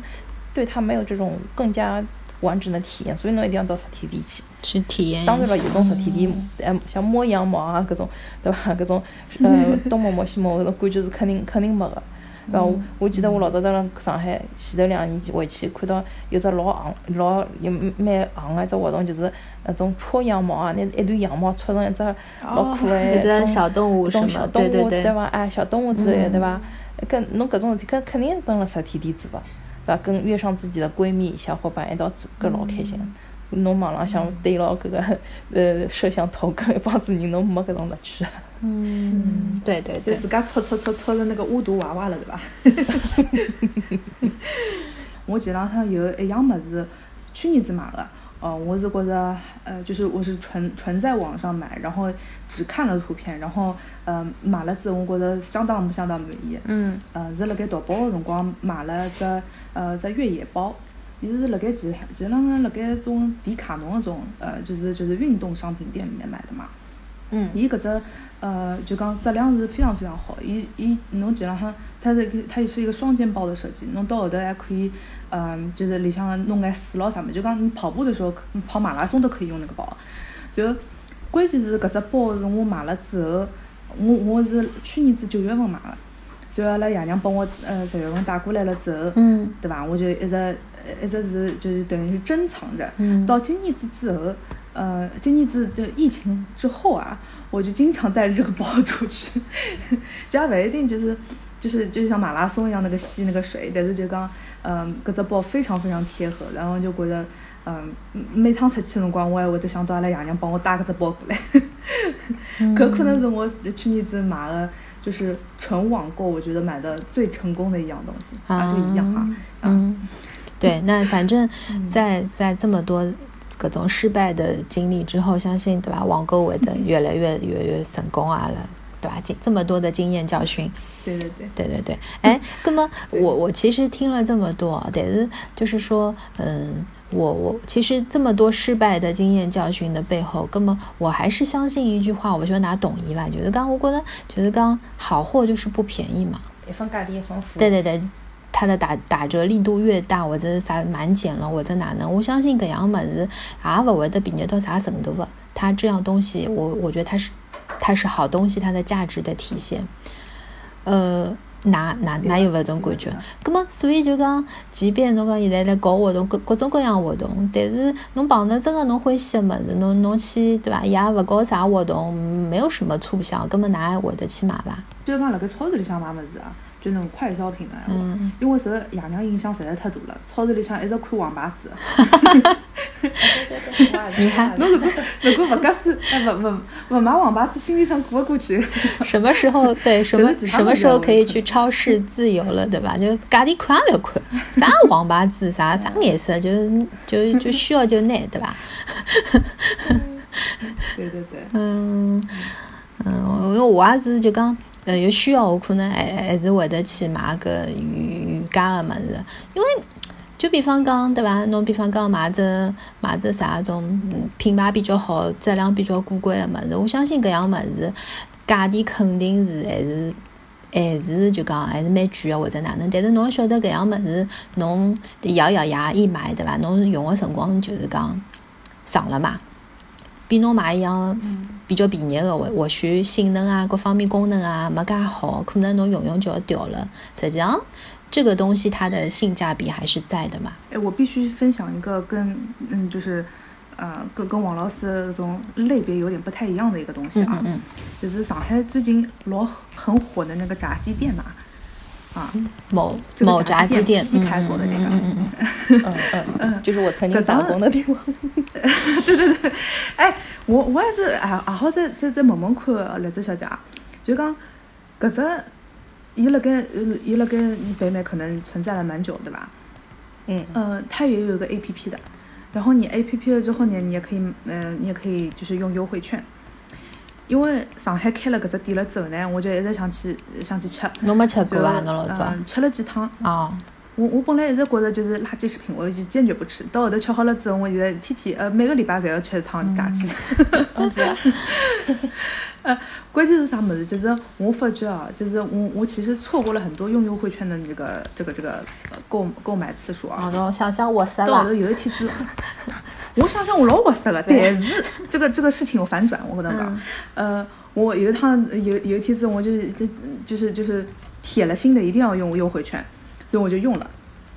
S3: 对它没有这种更加完整的体验，所以侬一定要到实体店去
S1: 去体验。
S3: 当然了，有种实体店，哎，像摸羊毛啊，搿种，对伐？搿种呃，东摸摸西摸搿种感觉是肯定肯定没个。然后我记得我老早到了上海，前头两年回去看到有只老行老有蛮行个一只活动，就是那种戳羊毛啊，拿一段羊毛戳成一只老可爱
S1: 一只小动物什么，对对对，
S3: 对伐？哎，小动物之类，对伐？跟侬搿种事体，搿肯定蹲辣实体店做个，对伐？跟约上自己的闺蜜、小伙伴一道做，搿老开心。侬网浪向对牢搿个呃摄像头跟一帮子人，侬没搿种乐趣。
S1: 嗯，对对对。
S2: 自家搓搓搓搓成那个巫毒娃娃了，对吧？我前浪向有一样物事，去年子买的。哦，我是觉着，呃，就是我是纯纯在网上买，然后只看了图片，然后，嗯，买了之后我觉着相当相当满意。
S1: 嗯。
S2: 呃，是辣盖淘宝个辰光买了只，呃，只越野包。伊是辣盖其其实浪向辣盖种迪卡侬个种，呃，就是就是运动商品店里面买的嘛。
S1: 嗯。
S2: 伊搿只，呃，就讲质量是非常非常好。伊伊侬其实浪向，它是它也是一个双肩包的设计，侬到后头还可以，嗯，就是里向弄眼水咯啥么，就讲你跑步的时候，跑马拉松都可以用那个包。就关键是搿只包是我买了之后，我我是去年子九月份买的，然后阿拉爷娘帮我呃十月份带过来了之后，
S1: 嗯
S2: 对伐？我就一直一直是就是等于是珍藏着。
S1: 嗯
S2: 到今年子之后，呃，今年子就疫情之后啊，我就经常带着这个包出去，就也不一定就是就是就像马拉松一样那个吸那个水，但是就讲，嗯，搿只包非常非常贴合，然后就觉得。嗯，每趟出去的辰光，我还会得想到阿拉爷娘帮我带搿只包过来。搿可能是我去年子买的，就是纯网购，我觉得买的最成功的一样东西，啊，就一样哈。
S1: 嗯，对，那反正 在在这么多各种失败的经历之后，相信对吧？网购会的越来越越越成功啊了。对吧？经这么多的经验教训，
S2: 对对对，
S1: 对对对。哎，那么我我其实听了这么多，但是就是说，嗯，我我其实这么多失败的经验教训的背后，根本我还是相信一句话，我就拿懂一吧，就是刚我觉得就是刚好货就是不便宜嘛，
S3: 一分价钿一分货。
S1: 对对对。它的打打折力度越大，或者是啥满减了，或者哪能，我相信搿样物事也勿会得便宜到啥程度的。它这样东西，我我觉得它是。它是好东西，它的价值的体现。呃，哪哪哪有搿种感觉？葛么，所以就讲，即便侬讲现在辣搞活动，各各种各样活动，但是侬碰着真个侬欢喜个物事，侬侬去对伐？也勿搞啥活动，没有什么促销，根本哪还会得去买伐？
S2: 就讲辣盖超市里向买物事啊，就那种快消品的，
S1: 嗯，
S2: 因为受爷娘影响实在太大了，超市里向一直看黄牌子。
S1: 你看，
S2: 侬如果如果勿搿是，哎勿勿勿买黄牌子，心里向过勿过去。
S1: 什么时候对什么 什么时候可以去超市自由了，对吧？就价钿看也勿要看，啥黄牌子啥啥颜色，就就就需要就拿，对吧？
S2: 对对对。
S1: 嗯嗯，因为我也是就讲，呃，有需要我可能还还是会得去买个瑜伽的物事，因为。就比方讲，对伐？侬比方讲买只买只啥种品牌比较好、质量比较过关的物事，我相信搿样物事价钿肯定是还是还是就讲还是蛮贵的或者哪能。但是侬晓得搿样物事，侬咬咬牙一买，对伐？侬用个辰光就是讲长了嘛，比侬买一样比较便宜的，或或许性能啊、各方面功能啊没介好，可能侬用用就要掉了。实际上。这个东西它的性价比还是在的嘛？
S2: 哎，我必须分享一个跟嗯，就是呃，跟跟王老师这种类别有点不太一样的一个东西啊，
S1: 嗯
S2: 就是上海最近老很火的那个炸鸡店呐，啊，
S1: 某某炸鸡店
S2: 开过的那个，
S1: 嗯
S3: 嗯嗯 嗯，就是我曾经打工的地方。
S2: 对对对，哎，我我还是啊啊好再再再问问看栗子小姐，就讲搿只。伊辣盖，呃，伊辣盖北美可能存在了蛮久，对吧？
S3: 嗯。
S2: 嗯，它也有一个 A P P 的，然后你 A P P 了之后呢，你也可以，嗯，你也可以就是用优惠券。因为上海开了搿只店了之后呢，我就一直想去想去吃。
S1: 侬没吃过伐？侬老早？
S2: 嗯，吃了几趟。
S1: 哦。
S2: 我我本来一直觉着就是垃圾食品，我就坚决不吃。到后头吃好了之后，我现在天天呃每个礼拜侪要吃一趟炸鸡。呃，关键是啥么子？就是我发觉啊，就是我我其实错过了很多用优惠券的这个这个这个购购买次数啊。
S1: 哦，想想我塞了。
S2: 到后头有一天子，我想想我老活塞了，但是这个这个事情有反转，我跟侬讲，呃，我有一趟有有一天子，我就是就就是就是铁了心的一定要用优惠券，所以我就用了，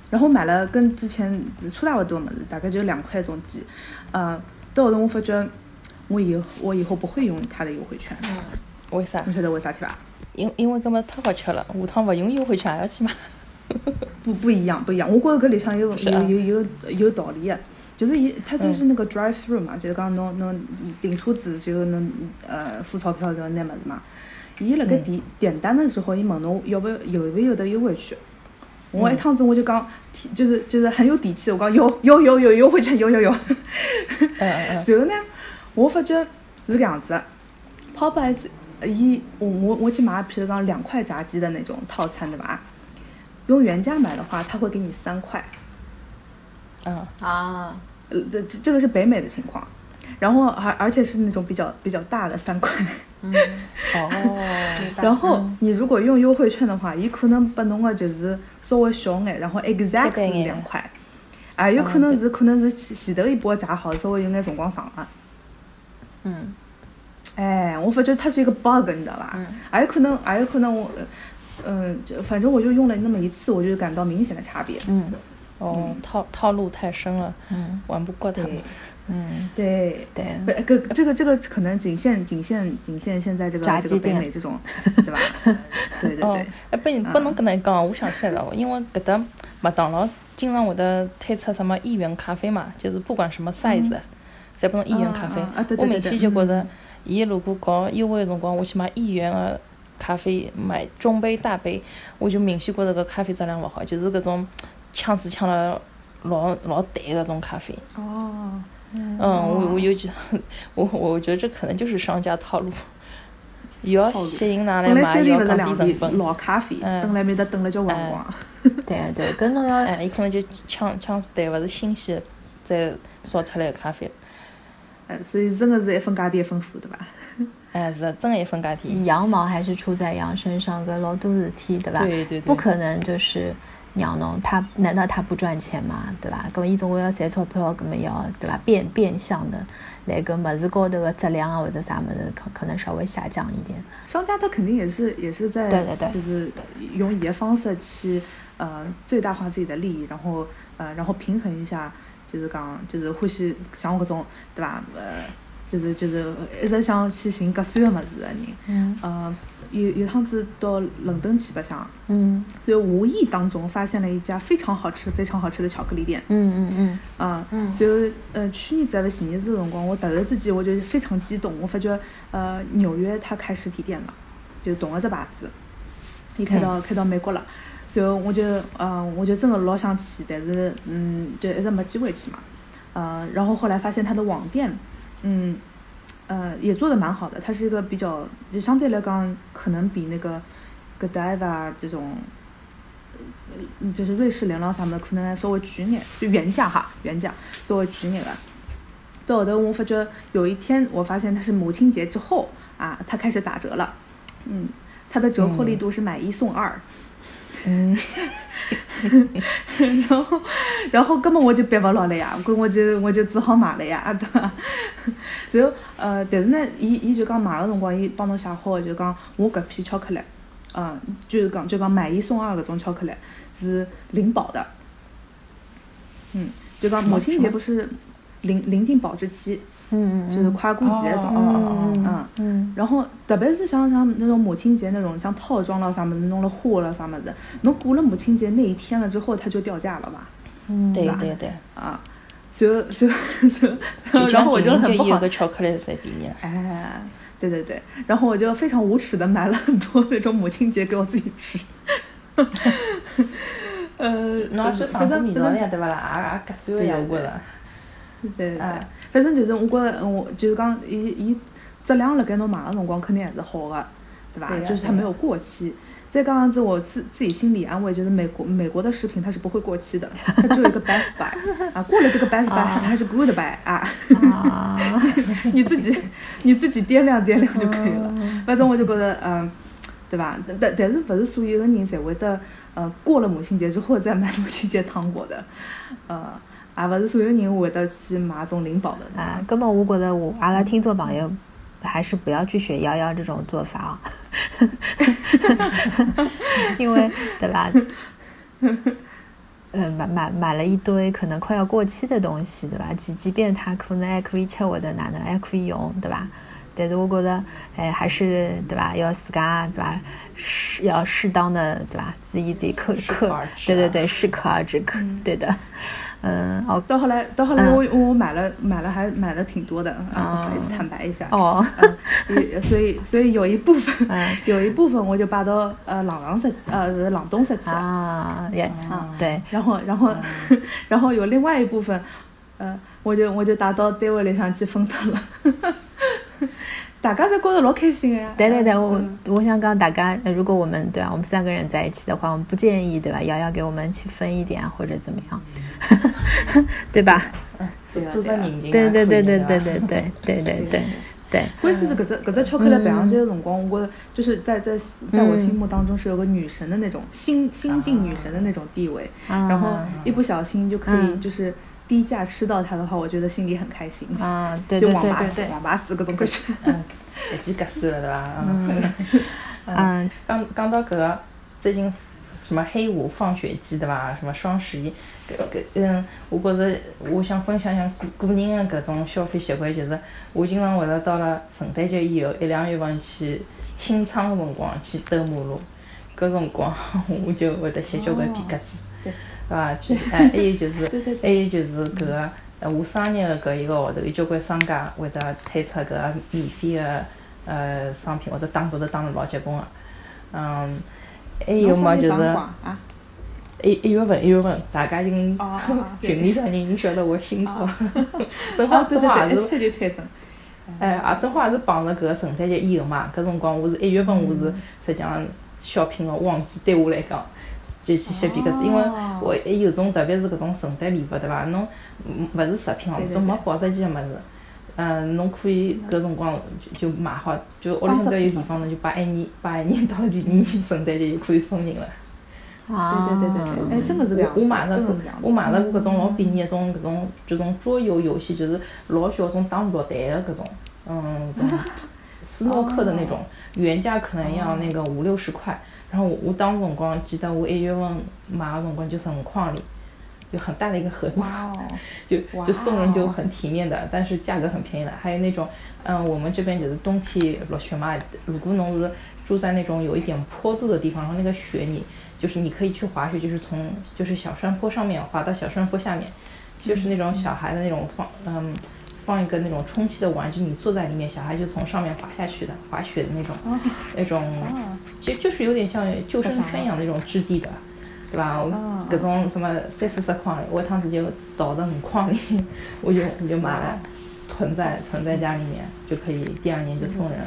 S2: 然后买了跟之前差大不多么子，大概就两块总计，呃，到后头我发觉。我以后我以后不会用他的优惠券。
S3: 嗯，为啥？
S2: 你晓得为啥体吧？
S3: 因因为搿么太好吃了，下趟不用优惠券还要去买。
S2: 不不一样，不一样。我觉着搿里向有有有有有道理的，就是伊它就是那个 drive through 嘛，就是讲侬侬停车子最后侬呃付钞票就拿物事嘛。伊辣盖点点单的时候，伊问侬要不要有勿有得优惠券。我一趟子我就讲，就是就是很有底气，我讲有有有有优惠券，有有有。然后 呢？我发觉是搿样子，Popeyes，伊我我我去买，譬如讲两块炸鸡的那种套餐，对吧？用原价买的话，他会给你三块。
S3: 嗯
S1: 啊，
S2: 呃，这这个是北美的情况，然后而而且是那种比较比较大的三块。
S1: 嗯，
S3: 哦。
S2: 然后你如果用优惠券的话，伊可能把侬个就是稍微小眼，然后 exactly 两块，啊，有可能是可能是前前头一波炸好，稍微有眼辰光长了。
S1: 嗯
S2: 哎，我发觉它是一个 bug，你知道吧？
S1: 嗯
S2: 还有可能，还有可能我，嗯，就反正我就用了那么一次，我就感到明显的差别。
S1: 嗯
S3: 哦，套套路太深了，
S1: 嗯。
S3: 玩不过他们。
S1: 嗯，
S2: 对。
S1: 对，
S2: 不，个这个这个可能仅限仅限仅限现在这个这个北
S1: 炸鸡店
S2: 美这种，对吧？对对
S3: 哦
S2: 对，，
S3: 哎，不不能跟侬讲，我想起来了，因为搿搭麦当劳经常会得推出什么一元咖啡嘛，就是不管什么 size，侪拨侬一元咖啡。
S2: 啊啊啊对。对
S3: 我明
S2: 对对
S3: 显就觉着
S2: 嗯，
S3: 伊如果搞优惠的辰光，我去买一元的咖啡，买中杯、大杯，我就明显觉着搿咖啡质量勿好，就是搿种呛水呛了老老淡的搿种咖啡。
S2: 哦，
S3: 嗯，我我有觉得，我我觉得这可能就是商家套路，又要吸引㑚来买，又要降低成本。
S2: 老咖啡，
S3: 嗯
S2: 等来面搭等了交辰光。
S1: 对对，跟侬要
S3: 哎，伊可能就抢抢对，勿是新鲜再烧出来的咖啡。
S2: 哎，所以真的是一分价钿一分货，对吧？
S3: 哎，是的真的一分价钿。
S1: 羊毛还是出在羊身上，搿老多事体，对吧？
S3: 对对对
S1: 不可能就是让侬他，难道他不赚钱吗？对吧？搿么伊总归要赚钞票，搿么要对吧？变变相的来搿物事高头个质量啊或者啥物事，可可能稍微下降一点。
S2: 商家他肯定也是也是在
S1: 对对对
S2: 就是用伊个方式去呃最大化自己的利益，然后呃然后平衡一下，就是讲就是欢喜像我搿种对吧？呃，就是就是一直想去寻合算的物事的人，
S1: 嗯
S2: 呃有有趟子到伦敦去白相，
S1: 嗯。
S2: 就无意当中发现了一家非常好吃非常好吃的巧克力店。
S1: 嗯嗯嗯。
S2: 啊，
S1: 嗯。
S2: 就呃去年在个前年子的辰光，我突然之间我就非常激动，我发觉呃纽约它开实体店了，就同一只牌子，伊开到、开到美国了，所以我就呃我就真的老想去，但是嗯就一直没机会去嘛，呃然后后来发现它的网店，嗯呃也做的蛮好的，它是一个比较就相对来讲可能比那个 Godiva 这种。嗯，就是瑞士联络啥么，可能还稍微贵一眼，就原价哈，原价稍微贵一眼的。到后头我发觉有一天，我发现它是母亲节之后啊，它开始打折了。嗯，它的折扣力度是买一送二。
S3: 嗯，
S2: 然后，然后根本我就憋不牢了呀，搿我就我就只好买了呀，对伐？然后呃，但是呢，伊伊就讲买个辰光，伊帮侬写好，就讲我搿批巧克力，嗯，就是讲就讲买一送二搿种巧克力是零保的，嗯，就讲母亲节不是临临近保质期，
S1: 嗯嗯，
S2: 就是快过期那种，
S1: 嗯
S2: 嗯
S1: 嗯
S2: 然后特别是像像那种母亲节那种像套装了啥么子，弄了花了啥么子，侬过了母亲节那一天了之后，它就掉价了吧？
S1: 嗯，
S2: 吧
S3: 对对对，
S2: 啊，就就就，然后我
S3: 就
S2: 就很不好
S3: 有个，巧克力侪便宜了。
S2: 哎，对对对，然后我就非常无耻的买了很多那种母亲节给我自己吃。呃，
S3: 侬也算上
S2: 反正
S3: 过味道了呀，对伐啦？也也合算个呀，我觉着。
S2: 对对对
S3: 哎，
S2: 反正就是我觉着，我就是讲，伊伊质量辣盖侬买个辰光肯定还是好的，对吧？就是它没有过期。再讲样子，我自自己心理安慰，就是美国美国的食品它是不会过期的，它只有一个 best buy 啊，过了这个 best buy
S1: 它
S2: 还是 good buy 啊，
S1: 啊，
S2: 你自己你自己掂量掂量就可以了。
S1: 嗯
S2: 反正我就觉得，嗯，对吧？但但但是不是所有的人才会得，呃，过了母亲节之后再买母亲节糖果的，呃，也不是所有人会得去买这种灵宝的。
S1: 啊，根本我觉得我阿拉听众朋友还是不要去学幺幺这种做法啊，因为对吧？呃，买买买了一堆可能快要过期的东西，对吧？即即便它可能还可以吃或者哪能还可以用，对吧？但是我觉得，哎，还是对吧？要自家对吧？适要适当的对吧？自己自己克克对对
S3: 啊
S1: 对，适可而止，可对的。嗯，哦
S2: 到后来，到后来
S1: 嗯
S2: 我、我买了买了还买了挺多的啊，不好意思
S1: 哦
S2: 坦白一下。
S1: 哦，
S2: 嗯，所以所以有一部分、
S1: 嗯
S2: 有一部分我就摆到呃冷藏室去，呃冷冻室去了。
S1: 啊，也
S2: 啊
S1: 对，
S2: 然后然后、然后有另外一部分，呃，我就我就带到单位里向去分脱了。大家侪觉得老开心的呀。
S1: 对对对，我
S2: 嗯。
S1: 我想讲大家，呃如果我们对啊，我们三个人在一起的话，我们不建议对吧？瑶瑶给我们去分一点啊，或者怎么样，对吧？
S3: 做
S2: 对啊
S3: 做只人情
S1: 对对对对对
S3: 的吧
S1: 对对对对对对，
S2: 关键是搿只搿只巧克力摆上去的辰光，我觉得就是在在在我心目当中是有个女神的那种新新晋女神的那种地位，
S1: 啊。
S2: 然后一不小心就可以
S1: 嗯。
S2: 就是低价吃到它的话，我觉得心里很开心。
S1: 啊，对对对对对，
S2: 子王八子搿种感觉。
S3: 嗯，一记合算了对伐？嗯。
S1: 嗯，
S3: 讲讲到搿个最近什么黑五放血季对伐？什么双十一，搿搿嗯，我觉着我想分享一下个个人的搿种消费习惯，就是我经常会得到了圣诞节以后一两月份去清仓的辰光去兜马路，搿辰光 我就会得吸交关皮夹子，
S2: 对
S3: 对伐？就 哎，还有就是还有就是搿个呃，我生日的搿一个号头，有交关商家会得推出搿个免费的呃商品，或者打折头打了老结棍个。嗯，还有嘛就是一一月份一月份，大家已经 群里向人已经晓得我星座，正
S2: 啊
S3: 好正好也是。哎，也正好也是碰着搿个圣诞节以后嘛，搿辰光我是一月份，我是实际上小品个旺季，对我来讲就去吸皮夹子，因为
S2: 哦。
S3: 我还有种特别是搿种圣诞礼物对伐？侬嗯勿是食品哦
S2: 对，对
S3: 种没保质期个物事，嗯，侬可以搿辰光就就买好，就屋里向只要有地方，侬就摆一年，摆一年到第二年圣诞节就可以送人了。
S1: 啊，
S2: 对对对对对，哎，真的是这样。
S3: 我买了我买了过搿种老便宜一种搿种这种桌游游戏，就是老小种打落台的搿种，嗯，种 斯诺克的那种，原价可能要那个五六十块。然后我我当时辰光记得我一月份买的辰光就是很矿里，有很大的一个盒子，就就送人就
S2: 哦
S3: 很体面的，但是价格很便宜的。还有那种，嗯，我们这边就是冬天落雪嘛，如果侬是住在那种有一点坡度的地方，然后那个雪你就是你可以去滑雪，就是从就是小山坡上面滑到小山坡下面，就是那种小孩的那种放嗯放一个那种充气的玩具，你坐在里面，小孩就从上面滑下去的，滑雪的那种、那种，其实就是有点像救生圈一样那种质地的。对吧？我
S2: 哦
S3: 搿种什么三四十块，我一趟子就倒得很矿里，我就我就买了，囤在囤在家里面，就可以第二年就送人。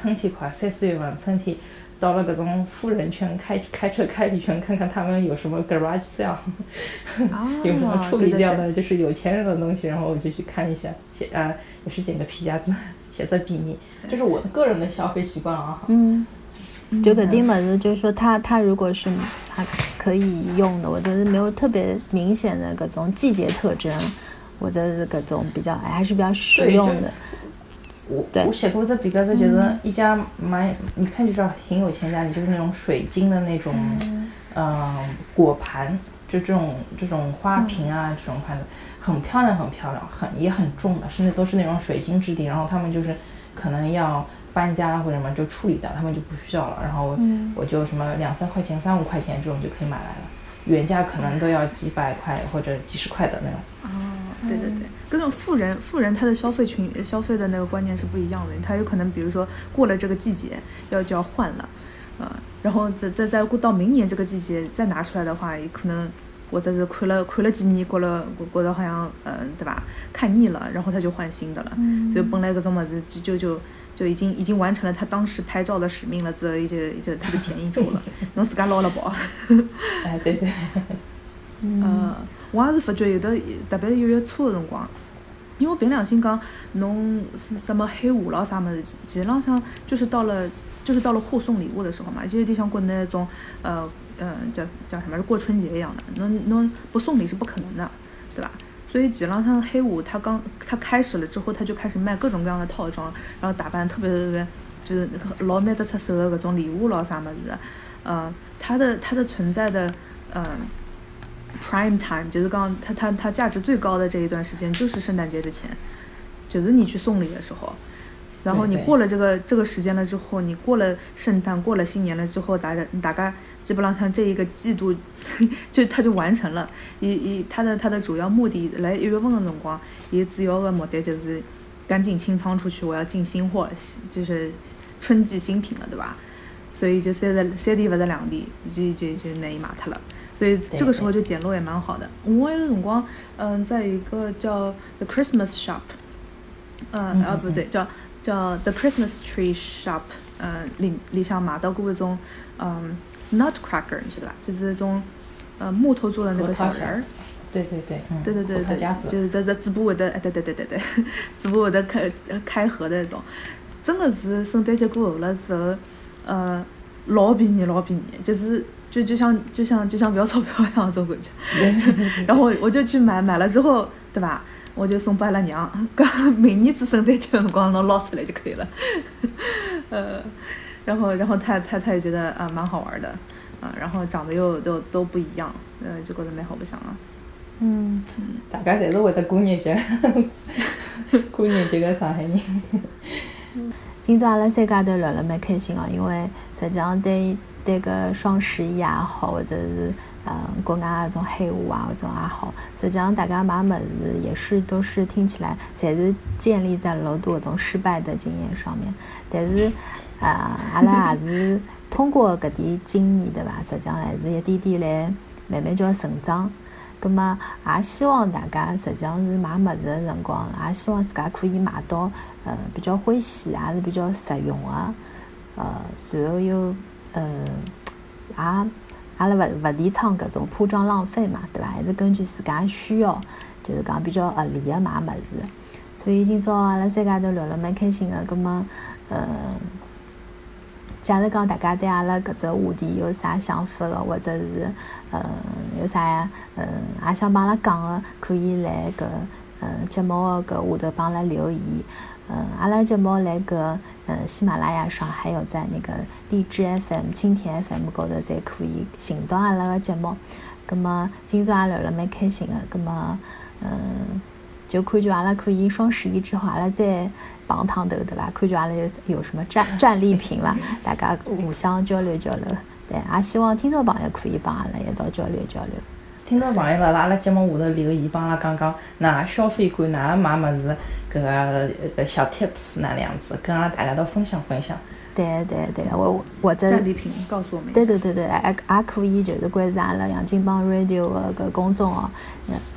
S3: 春天快，三四月份春天到了搿种富人圈，开开车开一圈，看看他们有什么 garage sale，有什么处理掉的，就是有钱人的东西，然后我就去看一下，写啊也是捡个皮夹子，写着比拟，这是我个人的消费习惯啊。
S1: 嗯，就搿点物事，就是说它它如果是它可以用的，我觉得没有特别明显的各种季节特征，或者是各种比较还是比较实用的。
S3: 我
S1: 对
S3: 我写过这笔个子，觉得一家蛮，你看就知道挺有钱家里，就是那种水晶的那种，嗯、果盘，就这种这种花瓶啊，这种盘子很漂亮，很漂亮，很也很重的，是那都是那种水晶质地，然后他们就是可能要搬家或者什么就处理掉，他们就不需要了，然后我就什么两三块钱、三五块钱这种就可以买来了，原价可能都要几百块或者几十块的那种。
S2: 哦，对对对，跟那种富人富人他的消费群消费的那个观念是不一样的，他有可能比如说过了这个季节要就要换了，呃，然后再再再过到明年这个季节再拿出来的话，也可能或者是看了看了几年，觉了过过得好像呃对吧，看腻了，然后他就换新的了，所以本来搿种么子就就就就已经已经完成了他当时拍照的使命了，之后伊就伊就特别便宜出了，侬自家捞了宝。
S3: 哎，对对，
S2: 呃，我也是发觉有的，特别是一月初的辰光，因为凭良心讲，侬什么黑五咯啥么子，其实浪向就是到了就是到了互送礼物的时候嘛，就有点像国内那种呃呃叫叫什么过春节一样的，那那不送礼是不可能的，对吧？所以基本上黑五他刚他开始了之后，他就开始卖各种各样的套装，然后打扮特别特别就是那个老拿得出手的各种礼物咯啥么子的，呃，它的它的存在的嗯。prime time 就是刚它它它价值最高的这一段时间就是圣诞节之前，就是你去送礼的时候，然后你过了这个这个时间了之后，你过了圣诞过了新年了之后，大家大概基本上像这一个季度 就它就完成了，以以它的它的主要目的来一月份的辰光，伊主要的目的就是赶紧清仓出去，我要进新货，就是春季新品了，对吧？所以就三十三地不是两地，就就就拿伊卖脱了。所以这个时候就捡漏也蛮好的。我有辰光，嗯，在一个叫 The Christmas Shop，呃，
S3: 嗯
S2: 啊不对，叫叫 The Christmas Tree Shop，嗯，里里向买到过一种，嗯，Nutcracker，你晓得吧？就是那种，呃，木头做的那个小人儿。
S3: 对对对，嗯，
S2: 对对对对就是在在嘴巴会得，哎，对对对对对，嘴巴会得开呃开合的那种，真的是圣诞节过后了之后，呃，老便宜老便宜，就是就就像就像就像不要钞票一样这种感觉。然后我我就去买，买了之后对吧？我就送拨阿拉娘，讲明年子圣诞节辰光侬捞出来就可以了。呃，然后然后他他他也觉得啊蛮好玩的，啊，然后长得又都都不一样，呃，就觉得蛮好白相啊。
S1: 嗯，
S3: 大家侪是会得过日节，过日节个上海人。
S1: 今朝阿拉三家头聊了蛮开心哦，因为实际上对对个双十一也好，或者是嗯国外那种黑五啊，搿种也好，实际上大家买物事也是都是听起来侪是建立在老多种失败的经验上面，但是啊，阿拉也是通过搿点经验对伐？实际上还是一点点来慢慢叫成长。葛末也希望大家实际上是买物事个辰光，也希望自家可以买到呃比较欢喜，也是比较实用个，呃，然后又呃也阿拉勿勿提倡搿种铺张浪费嘛，对伐？还是根据自家需要，就是讲比较合理个买物事。所以今朝阿拉三家头聊了蛮开心个，葛末呃。假如讲大家对阿拉搿只话题有啥想法个，或者是嗯有啥嗯也想帮阿拉讲个，可以来搿嗯节目个搿下头帮阿拉留言。嗯，阿拉节目来搿嗯喜马拉雅上，还有在那个荔枝 FM、蜻蜓 FM 高头，侪可以寻到阿拉个节目。葛末今朝也聊了蛮开心个，葛末嗯。就看见阿拉可以双十一之后，阿拉再碰趟头，对伐？看见阿拉有有什么战战利品伐？大家互相交流交流。对，也希望听众朋友可以帮阿拉一道交流交流。
S3: 听众朋友辣辣阿拉节目下头留言，帮阿拉讲讲，㑚消费观，㑚买物事搿个呃小 tips 哪能样子，跟阿拉大家都分享分享。
S1: 对对对，我或者
S2: 战利品告诉我们。
S1: 对对对对，还还可以，就是关注阿拉杨金帮 radio 个搿公众号，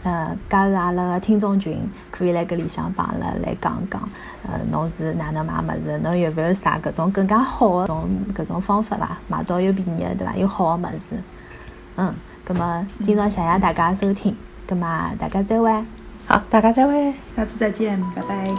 S1: 呃，加入阿拉个听众群，可以来搿里向帮阿拉来讲讲，呃，侬是哪能买物事，侬有勿有啥搿种更加好个种搿种方法伐？买到又便宜个对伐？又好个物事，嗯，葛么今朝谢谢大家收听，葛么大家再会。
S3: 好，大家再会，
S2: 下次再见，拜拜。